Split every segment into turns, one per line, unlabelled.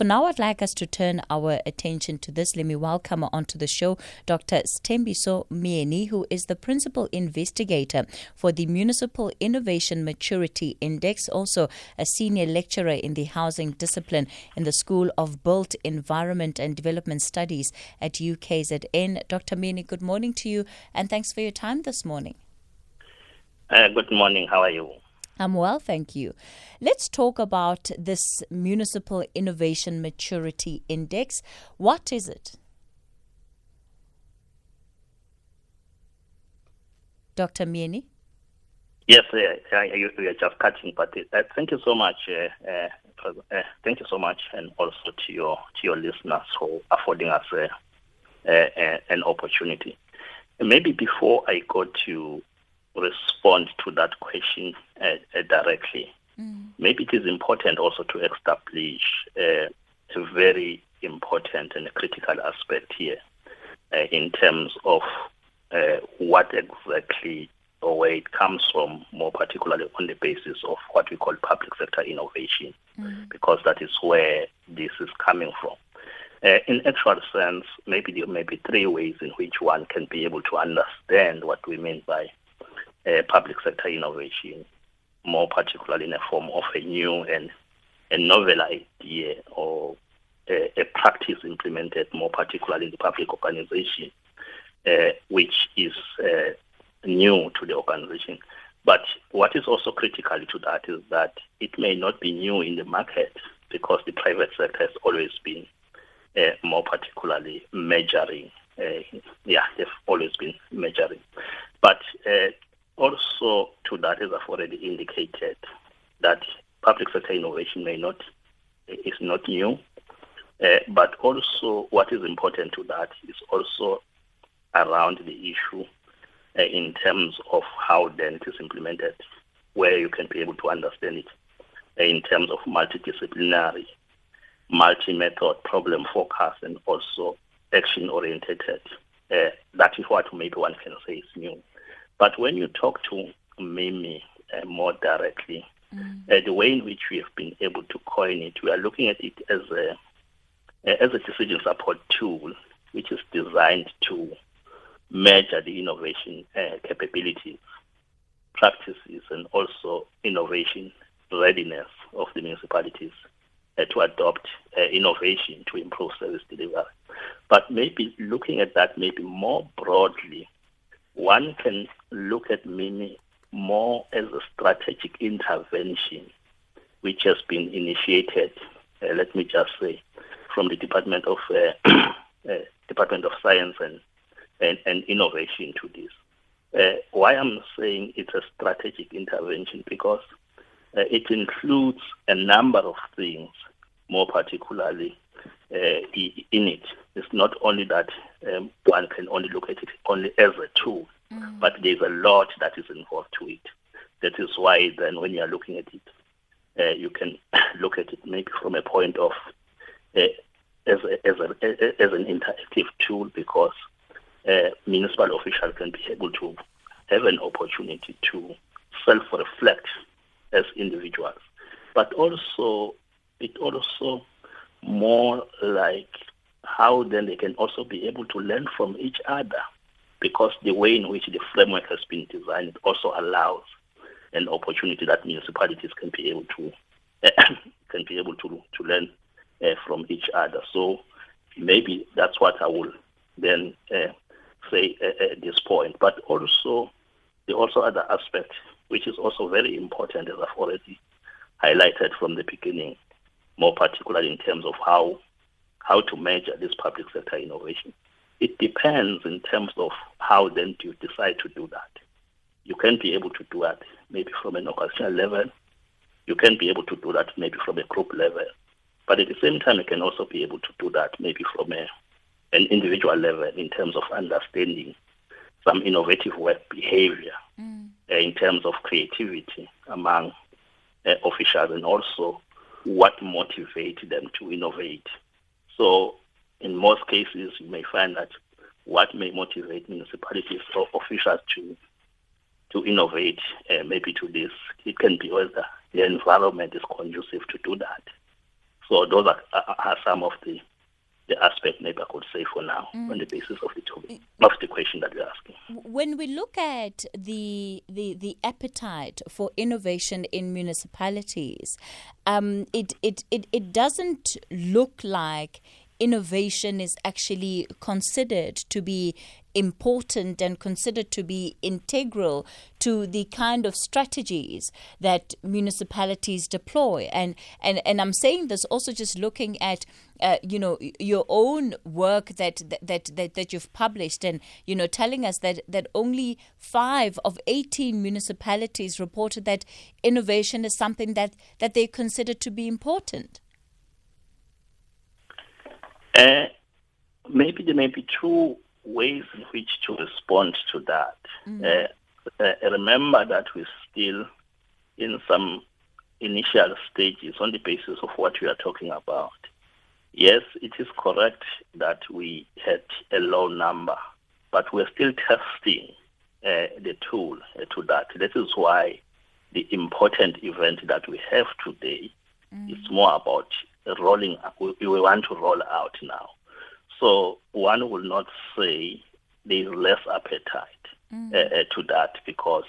For now, I'd like us to turn our attention to this. Let me welcome onto the show Dr. Sithembiso Myeni, who is the principal investigator for the Municipal Innovation Maturity Index, also a senior lecturer in the housing discipline in the School of Built Environment and Development Studies at UKZN. Dr. Myeni, good morning to you, and thanks for your time this morning.
Uh, good morning. How are you?
I'm well, thank you. Let's talk about this Municipal Innovation Maturity Index. What is it? Dr. Myeni?
Yes, uh, you are just cutting, but uh, thank you so much. Uh, uh, uh, thank you so much, and also to your to your listeners for affording us uh, an opportunity. maybe before I go to respond to that question uh, uh, directly. Mm. Maybe it is important also to establish uh, a very important and critical aspect here uh, in terms of uh, what exactly or where it comes from, more particularly on the basis of what we call public sector innovation, mm. because that is where this is coming from. Uh, in actual sense, maybe there may be three ways in which one can be able to understand what we mean by public sector innovation, more particularly in the form of a new and a novel idea or a, a practice implemented more particularly in the public organization, uh, which is uh, new to the organization. But what is also critical to that is that it may not be new in the market because the private sector has always been uh, more particularly measuring. Uh, yeah, they've always been measuring. But uh, also, to that, as I've already indicated, that public sector innovation may not is not new, uh, but also what is important to that is also around the issue uh, in terms of how then it is implemented, where you can be able to understand it uh, in terms of multidisciplinary, multi-method, problem focus, and also action-oriented. Uh, that is what maybe one can say is new. But when you talk to MIMI uh, more directly, mm. uh, the way in which we have been able to coin it, we are looking at it as a uh, as a decision support tool, which is designed to measure the innovation uh, capabilities, practices, and also innovation readiness of the municipalities uh, to adopt uh, innovation to improve service delivery. But maybe looking at that maybe more broadly one can look at MIMI more as a strategic intervention which has been initiated, uh, let me just say, from the Department of uh, uh, Department of Science and, and, and Innovation to this. Uh, why I'm saying it's a strategic intervention because uh, it includes a number of things, more particularly uh, in it. It's not only that um, one can only look at it only as a tool, mm. but there's a lot that is involved to it. That is why then when you are looking at it, uh, you can look at it maybe from a point of uh, as, a, as, a, as an interactive tool because uh, municipal officials can be able to have an opportunity to self-reflect as individuals. But also, it also more like how then they can also be able to learn from each other because the way in which the framework has been designed also allows an opportunity that municipalities can be able to can be able to to learn uh, from each other. So maybe that's what I will then uh, say at this point. But also the also other aspect, which is also very important, as I've already highlighted from the beginning, more particularly in terms of how how to measure this public sector innovation. It depends in terms of how then do you decide to do that. You can be able to do that maybe from an organizational level. You can be able to do that maybe from a group level. But at the same time, you can also be able to do that maybe from a, an individual level in terms of understanding some innovative work behavior, mm. uh, in terms of creativity among uh, officials and also what motivates them to innovate. So in most cases, you may find that what may motivate municipalities or officials to to innovate, uh, maybe to this, it can be whether the environment is conducive to do that. So those are, are some of the the aspect maybe I could say for now mm. on the basis of the topic, of the question that you're asking.
When we look at the the, the appetite for innovation in municipalities, um, it, it, it, it doesn't look like innovation is actually considered to be important and considered to be integral to the kind of strategies that municipalities deploy. And and and I'm saying this also just looking at uh, you know your own work that, that that that you've published and you know telling us that that only 5 of 18 municipalities reported that innovation is something that that they consider to be important
uh, maybe there may be two ways in which to respond to that. Mm-hmm. Uh, uh, remember that we're still in some initial stages on the basis of what we are talking about. Yes, it is correct that we had a low number, but we're still testing uh, the tool uh, to that. This is why the important event that we have today mm. is more about rolling. We, we want to roll out now. So one will not say there is less appetite mm. uh, to that because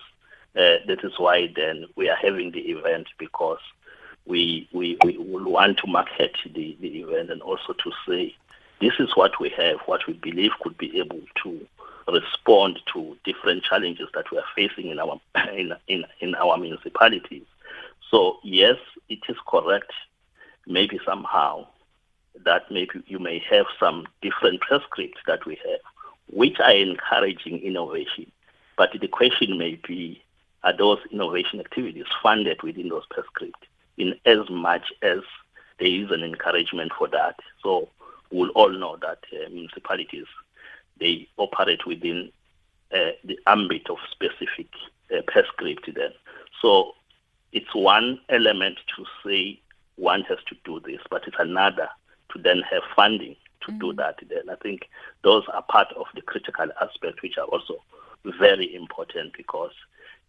uh, that is why then we are having the event because we we, we will want to market the, the event and also to say this is what we have, what we believe could be able to respond to different challenges that we are facing in our in, in, in our municipalities. So yes, it is correct, maybe somehow that maybe you may have some different prescripts that we have, which are encouraging innovation. But the question may be, are those innovation activities funded within those prescripts in as much as there is an encouragement for that? So we'll all know that uh, municipalities, they operate within uh, the ambit of specific uh, prescript then. So it's one element to say one has to do this, but it's another to then have funding to mm-hmm. do that. Then I think those are part of the critical aspects which are also very important because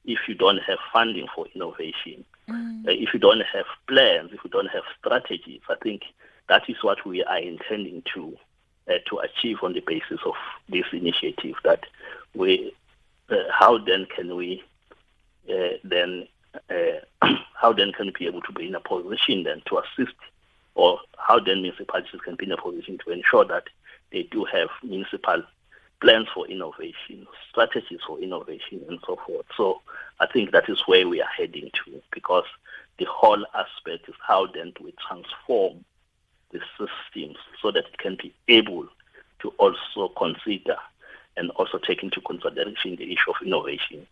if you don't have funding for innovation, mm. uh, if you don't have plans, if you don't have strategies, I think that is what we are intending to uh, to achieve on the basis of this initiative. That we, uh, how then can we uh, then Eh, how then can we be able to be in a position then to assist or how then municipalities can be in a position to ensure that they do have municipal plans for innovation, strategies for innovation, and so forth. So I think that is where we are heading to because the whole aspect is how then do we transform the systems so that it can be able to also consider and also take into consideration the issue of innovation.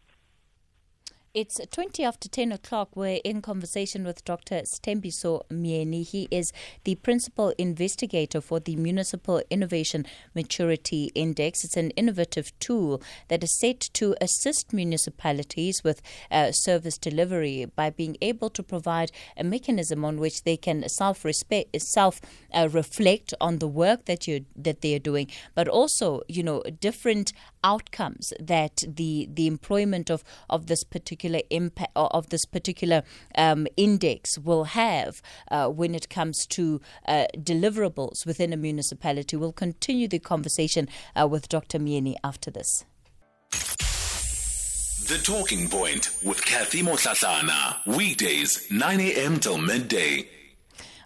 It's 20 after 10 o'clock. We're in conversation with Dr. Sithembiso Myeni. He is the principal investigator for the Municipal Innovation Maturity Index. It's an innovative tool that is set to assist municipalities with uh, service delivery by being able to provide a mechanism on which they can self uh, reflect on the work that you that they are doing, but also you know different outcomes that the the employment of of this particular impact of this particular um, index will have uh, when it comes to uh, deliverables within a municipality. We'll continue the conversation uh, with Dr. Myeni after this.
The Talking Point with Kathy Motlatlana. Weekdays, 9 a.m. till midday.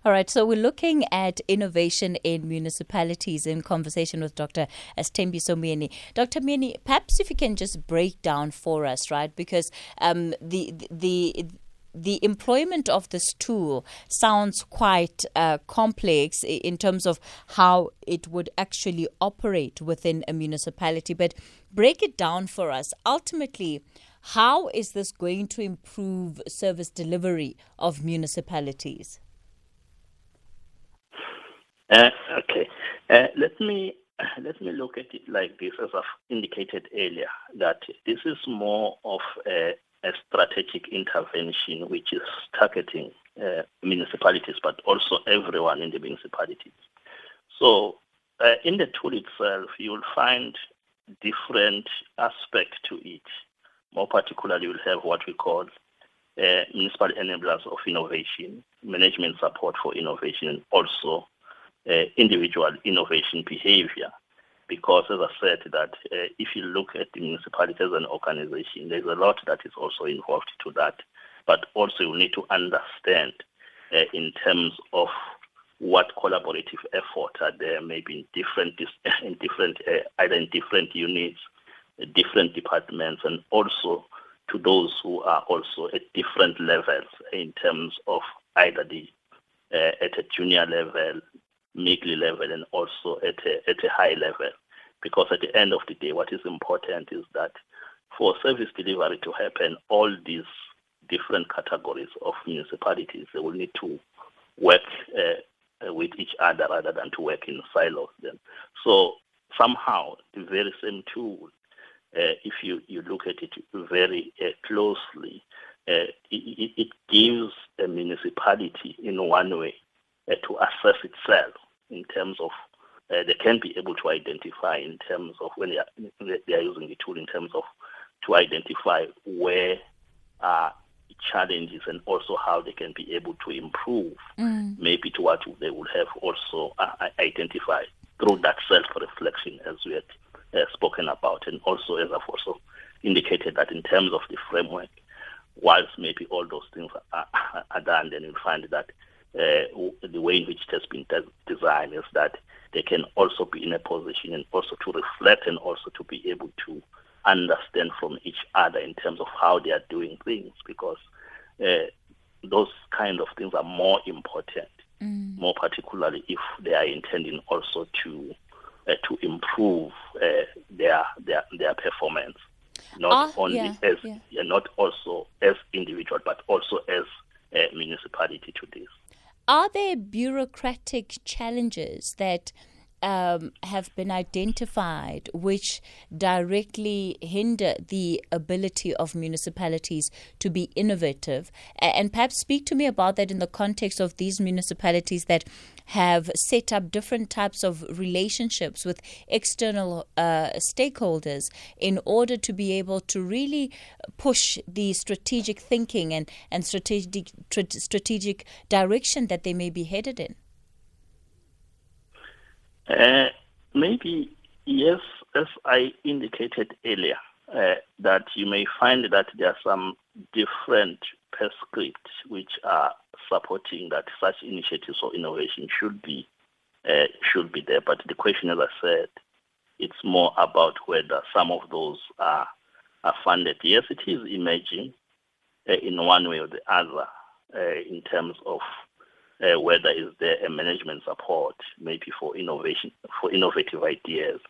All right, so we're looking at innovation in municipalities in conversation with Dr. Sthembiso Myeni. Dr. Myeni, perhaps if you can just break down for us, right? Because um, the the the employment of this tool sounds quite uh, complex in terms of how it would actually operate within a municipality. But break it down for us. Ultimately, how is this going to improve service delivery of municipalities?
Uh, okay, uh, let me let me look at it like this, as I've indicated earlier, that this is more of a, a strategic intervention which is targeting uh, municipalities, but also everyone in the municipalities. So, uh, in the tool itself, you'll find different aspects to it. More particularly, you'll have what we call uh, municipal enablers of innovation, management support for innovation, and also uh, individual innovation behavior. Because, as I said, that uh, if you look at the municipality as an organization, there's a lot that is also involved to that. But also, you need to understand uh, in terms of what collaborative efforts are there, maybe in different, in different, uh, either in different units, different departments, and also to those who are also at different levels in terms of either the uh, at a junior level, middle level, and also at a, at a high level. Because at the end of the day, what is important is that for service delivery to happen, all these different categories of municipalities they will need to work uh, with each other rather than to work in silos. Then, so somehow the very same tool uh, if you, you look at it very uh, closely, uh, it, it, gives a municipality in one way to assess itself in terms of they can be able to identify in terms of when they are, they are using the tool in terms of to identify where are challenges and also how they can be able to improve mm. maybe to what they would have also uh, identified through that self-reflection as we had uh, spoken about, and also as I've also indicated that in terms of the framework, whilst maybe all those things are, are done, then you'll find that uh, the way in which it has been designed is that they can also be in a position and also to reflect and also to be able to understand from each other in terms of how they are doing things because uh, those kind of things are more important, mm. more particularly if they are intending also to uh, to improve uh, their their their performance, not uh, only yeah, as yeah. not also as individual, but also as a municipality to this.
Are there bureaucratic challenges that? Um, have been identified which directly hinder the ability of municipalities to be innovative. And perhaps speak to me about that in the context of these municipalities that have set up different types of relationships with external uh, stakeholders in order to be able to really push the strategic thinking and, and strategic, strategic direction that they may be headed in.
Uh, maybe, yes, as I indicated earlier, uh, that you may find that there are some different prescripts which are supporting that such initiatives or innovation should be uh, should be there. But the question, as I said, it's more about whether some of those are are funded. Yes, it is emerging uh, in one way or the other uh, in terms of uh, whether is there a management support maybe for innovation for innovative ideas,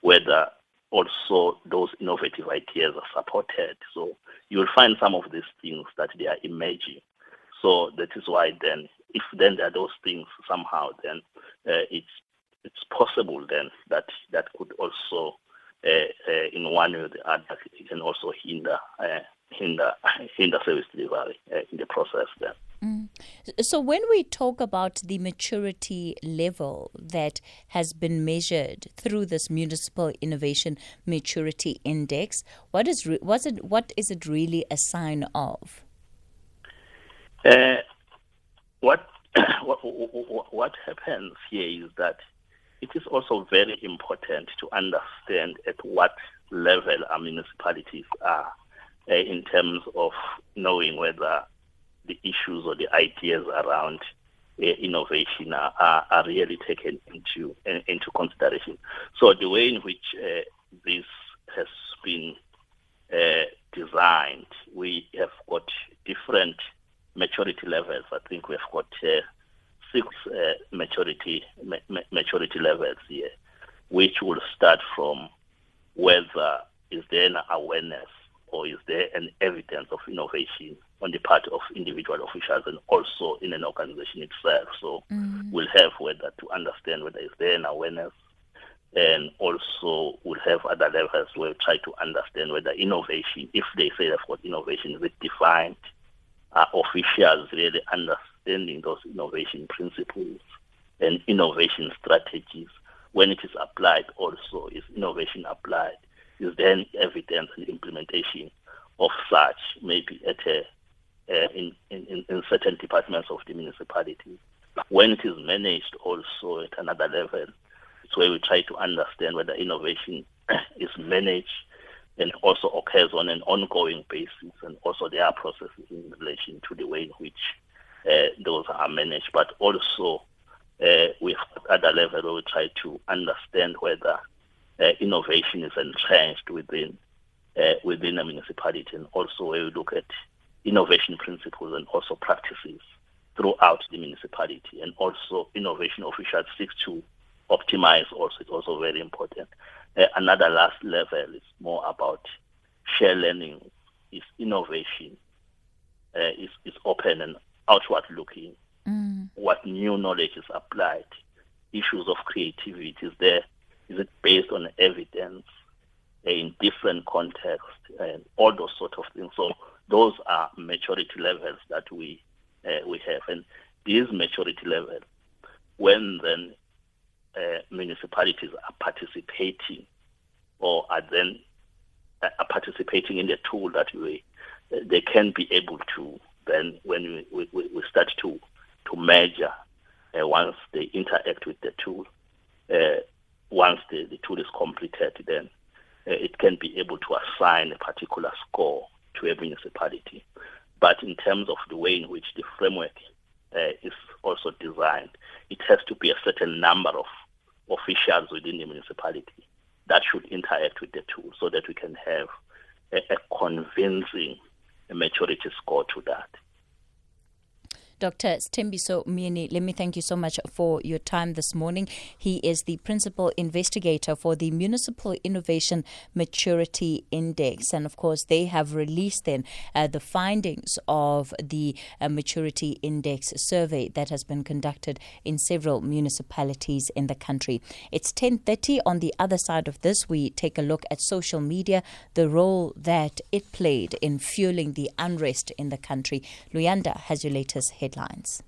whether also those innovative ideas are supported. So you will find some of these things that they are emerging. So that is why then, if then there are those things somehow, then uh, it's it's possible then that that could also, uh, uh, in one way or the other, it can also hinder uh, hinder hinder service delivery uh, in the process then.
So, when we talk about the maturity level that has been measured through this municipal innovation maturity index, what is re- it? What is it really a sign of?
Uh, what, what what happens here is that it is also very important to understand at what level our municipalities are uh, in terms of knowing whether the issues or the ideas around uh, innovation are, are, are, really taken into uh, into consideration. So the way in which uh, this has been uh, designed, we have got different maturity levels. I think we've got uh, six maturity ma- maturity levels here, which will start from whether is there an awareness or is there an evidence of innovation on the part of individual officials and also in an organization itself. So mm. we'll have whether to understand whether is there an awareness and also we'll have other levels where we try to understand whether innovation, if they say they've got innovation, is it defined? Are officials really understanding those innovation principles and innovation strategies? When it is applied also, is innovation applied? Is there any evidence and implementation of such, maybe at a uh, in, in, in certain departments of the municipality. When it is managed also at another level, it's where we try to understand whether innovation is managed and also occurs on an ongoing basis, and also there are processes in relation to the way in which uh, those are managed. But also, uh, at other level where we try to understand whether uh, innovation is entrenched within uh, within a municipality, and also where we look at innovation principles and also practices throughout the municipality, and also innovation officials seek to optimize. Also, it's also very important. Uh, another last level is more about share learning, is innovation, uh, is, is open and outward looking. Mm. What new knowledge is applied, issues of creativity is there. Is it based on evidence uh, in different contexts and all those sort of things? So maturity levels that we uh, we have, and these maturity levels, when then uh, municipalities are participating or are then uh, are participating in the tool that uh, they can be able to then when we, we, we start to to measure uh, once they interact with the tool uh, once the, the tool is completed then uh, it can be able to assign a particular score to a municipality but in terms of the way in which the framework uh, is also designed it has to be a certain number of officials within the municipality that should interact with the tool so that we can have a, a convincing maturity score to that.
Dr. Sthembiso Myeni, let me thank you so much for your time this morning. He is the principal investigator for the Municipal Innovation Maturity Index. And of course, they have released then uh, the findings of the uh, Maturity Index survey that has been conducted in several municipalities in the country. It's 10.30. On the other side of this, we take a look at social media, the role that it played in fueling the unrest in the country. Luyanda has your latest headlines.